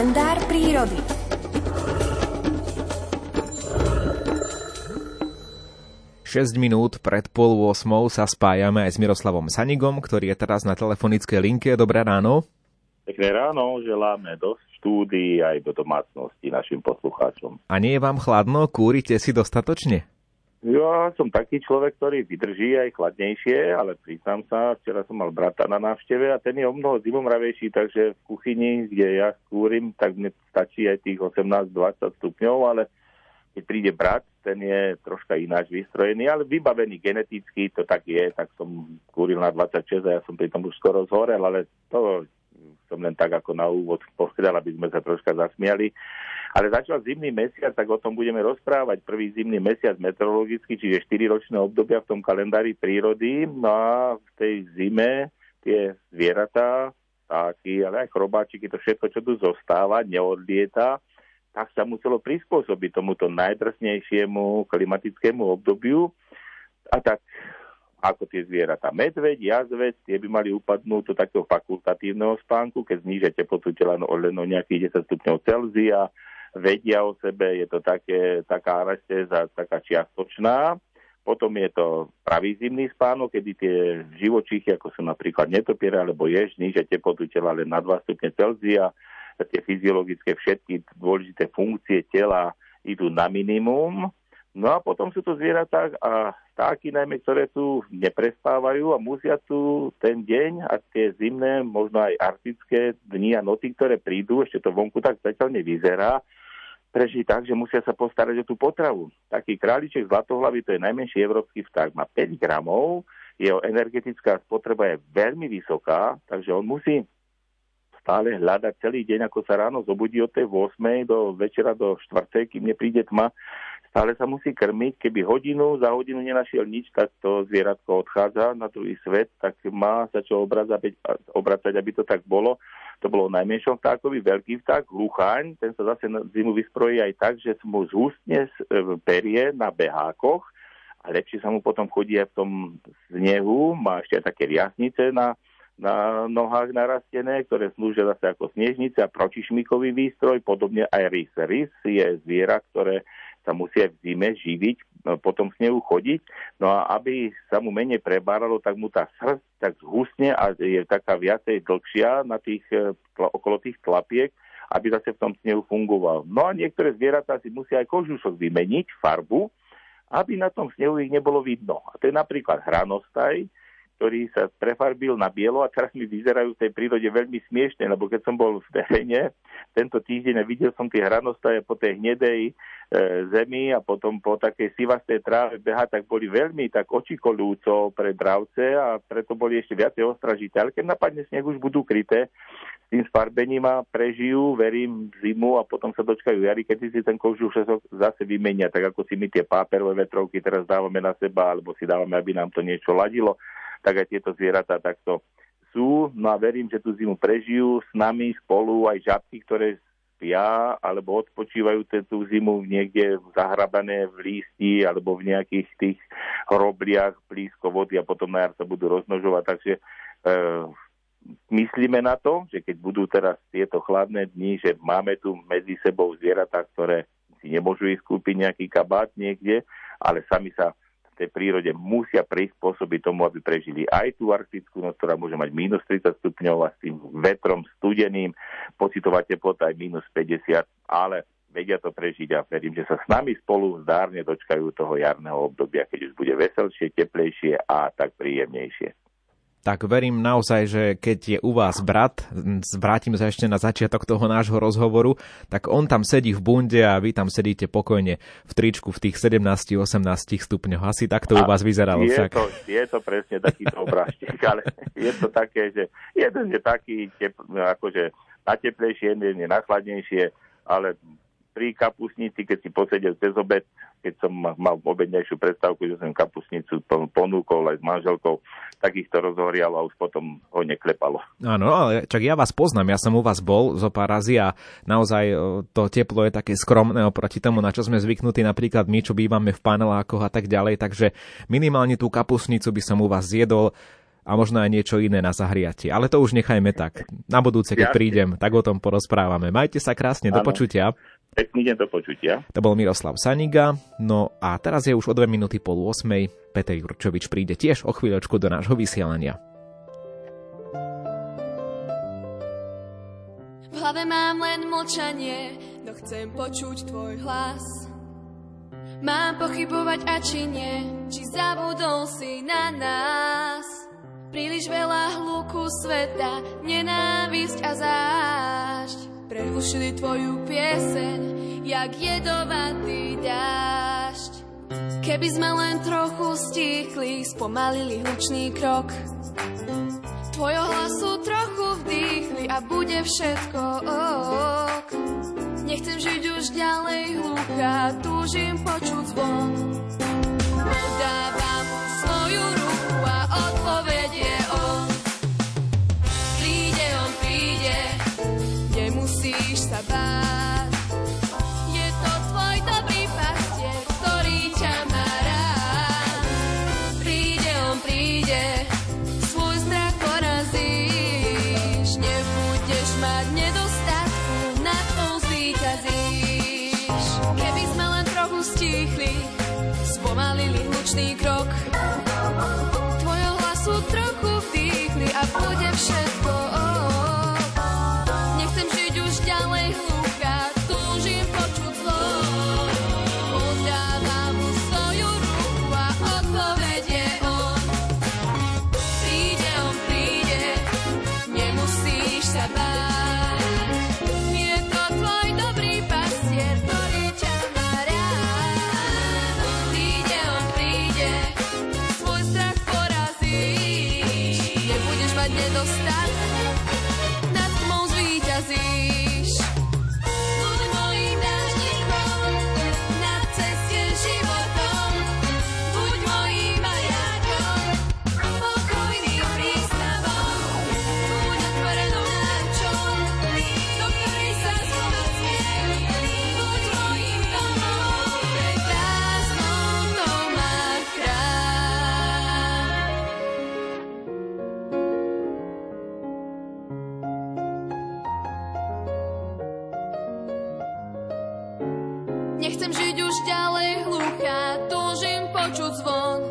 Kalendár prírody. Šesť minút pred pol 8 sa spájame aj s Miroslavom Sanigom, ktorý je teraz na telefonickej linke. Dobré ráno. Pekné ráno, želáme do štúdií aj do domácnosti našim poslucháčom. A nie je vám chladno? Kúrite si dostatočne? Ja som taký človek, ktorý vydrží aj chladnejšie, ale priznám sa, včera som mal brata na návšteve a ten je o mnoho zimomravejší, takže v kuchyni, kde ja skúrim, tak mne stačí aj tých 18-20 stupňov, ale keď príde brat, ten je troška ináč vystrojený, ale vybavený geneticky, to tak je, tak som kúril na 26 a ja som pri tom už skoro zhorel, ale to som len tak ako na úvod povedal, aby sme sa troška zasmiali. Ale začal zimný mesiac, tak o tom budeme rozprávať. Prvý zimný mesiac meteorologicky, čiže 4 ročné obdobia v tom kalendári prírody. No a v tej zime tie zvieratá, vtáky, ale aj chrobáčiky, to všetko, čo tu zostáva, neodlieta, tak sa muselo prispôsobiť tomuto najdrsnejšiemu klimatickému obdobiu. A tak ako tie zvieratá. Medveď, jazvec, tie by mali upadnúť do takého fakultatívneho spánku, keď zníže teplotu tela len o nejakých 10 stupňov Celzia, vedia o sebe, je to také, taká anestéza, taká čiastočná. Potom je to pravý zimný spánok, kedy tie živočíchy, ako sú napríklad netopiere alebo jež, níže teplotu tela len na 2 stupne Celzia, tie fyziologické všetky dôležité funkcie tela idú na minimum. No a potom sú to zvieratá a vtáky najmä, ktoré tu neprespávajú a musia tu ten deň a tie zimné, možno aj arktické dni a noty, ktoré prídu, ešte to vonku tak zatiaľ nevyzerá, prežiť tak, že musia sa postarať o tú potravu. Taký králiček zlatohlavy, to je najmenší európsky vták, má 5 gramov, jeho energetická spotreba je veľmi vysoká, takže on musí stále hľadať celý deň, ako sa ráno zobudí od tej 8. do večera do 4. kým nepríde tma, stále sa musí krmiť. Keby hodinu za hodinu nenašiel nič, tak to zvieratko odchádza na druhý svet, tak má sa čo obracať, aby to tak bolo. To bolo najmenšom vtákovi, veľký vták, hlucháň, ten sa zase na zimu vysprojí aj tak, že mu zhustne e, perie na behákoch a lepšie sa mu potom chodí aj v tom snehu, má ešte aj také riasnice na, na nohách narastené, ktoré slúžia zase ako snežnice a protišmikový výstroj, podobne aj rys. Rys je zviera, ktoré sa musia v zime živiť, no, potom s ňou chodiť. No a aby sa mu menej prebáralo, tak mu tá srdc tak zhusne a je taká viacej dlhšia na tých, e, okolo tých tlapiek, aby zase v tom snehu fungoval. No a niektoré zvieratá si musia aj kožušok vymeniť, farbu, aby na tom snehu ich nebolo vidno. A to je napríklad hranostaj, ktorý sa prefarbil na bielo a teraz mi vyzerajú v tej prírode veľmi smiešne, lebo keď som bol v teréne tento týždeň a videl som tie hranostaje po tej hnedej e, zemi a potom po takej sivastej tráve behať, tak boli veľmi tak očikolúco pre dravce a preto boli ešte viacej ostražité. Ale keď napadne sneh, už budú kryté s tým sfarbením a prežijú, verím, zimu a potom sa dočkajú jary, keď si ten kožušok zase vymenia, tak ako si my tie páperové vetrovky teraz dávame na seba, alebo si dávame, aby nám to niečo ladilo tak aj tieto zvieratá takto sú. No a verím, že tú zimu prežijú s nami spolu aj žabky, ktoré spia alebo odpočívajú tú zimu niekde zahrabané v lísti alebo v nejakých tých hrobliach blízko vody a potom na jar sa budú rozmnožovať. Takže e, myslíme na to, že keď budú teraz tieto chladné dni, že máme tu medzi sebou zvieratá, ktoré si nemôžu ísť kúpiť nejaký kabát niekde, ale sami sa tej prírode musia prispôsobiť tomu, aby prežili aj tú arktickú noc, ktorá môže mať minus 30 stupňov a s tým vetrom studeným, pocitová teplota aj minus 50, ale vedia to prežiť a verím, že sa s nami spolu zdárne dočkajú toho jarného obdobia, keď už bude veselšie, teplejšie a tak príjemnejšie tak verím naozaj, že keď je u vás brat, vrátim sa ešte na začiatok toho nášho rozhovoru, tak on tam sedí v bunde a vy tam sedíte pokojne v tričku v tých 17-18 stupňoch. Asi takto u vás vyzeralo je však. To, je to presne takýto obrážtek, ale je to také, že jeden je taký tep, akože na teplejšie, jeden je na chladnejšie, ale pri kapusnici, keď si posedel cez obed, keď som mal obednejšiu predstavku, že som kapusnicu ponúkol aj s manželkou, tak ich to rozhorialo a už potom ho neklepalo. Áno, ale čak ja vás poznám, ja som u vás bol zo pár razy a naozaj to teplo je také skromné oproti tomu, na čo sme zvyknutí napríklad my, čo bývame v panelákoch a tak ďalej, takže minimálne tú kapusnicu by som u vás zjedol a možno aj niečo iné na zahriatie. Ale to už nechajme tak. Na budúce, keď prídem, tak o tom porozprávame. Majte sa krásne, do počutia. Pekný deň do počutia. To bol Miroslav Saniga. No a teraz je už o 2 minúty pol 8. Peter Jurčovič príde tiež o chvíľočku do nášho vysielania. V hlave mám len mlčanie, no chcem počuť tvoj hlas. Mám pochybovať a či nie, či zabudol si na nás. Príliš veľa hluku sveta, nenávisť a zášť. Prehlušili tvoju pieseň, jak jedovatý dážď. Keby sme len trochu stichli, spomalili hlučný krok. Tvojho hlasu trochu vdýchli a bude všetko ok. Nechcem žiť už ďalej hlucha, túžim počuť zvon. Nebudeš Nechcem žiť už ďalej hluchá, túžim počuť zvon.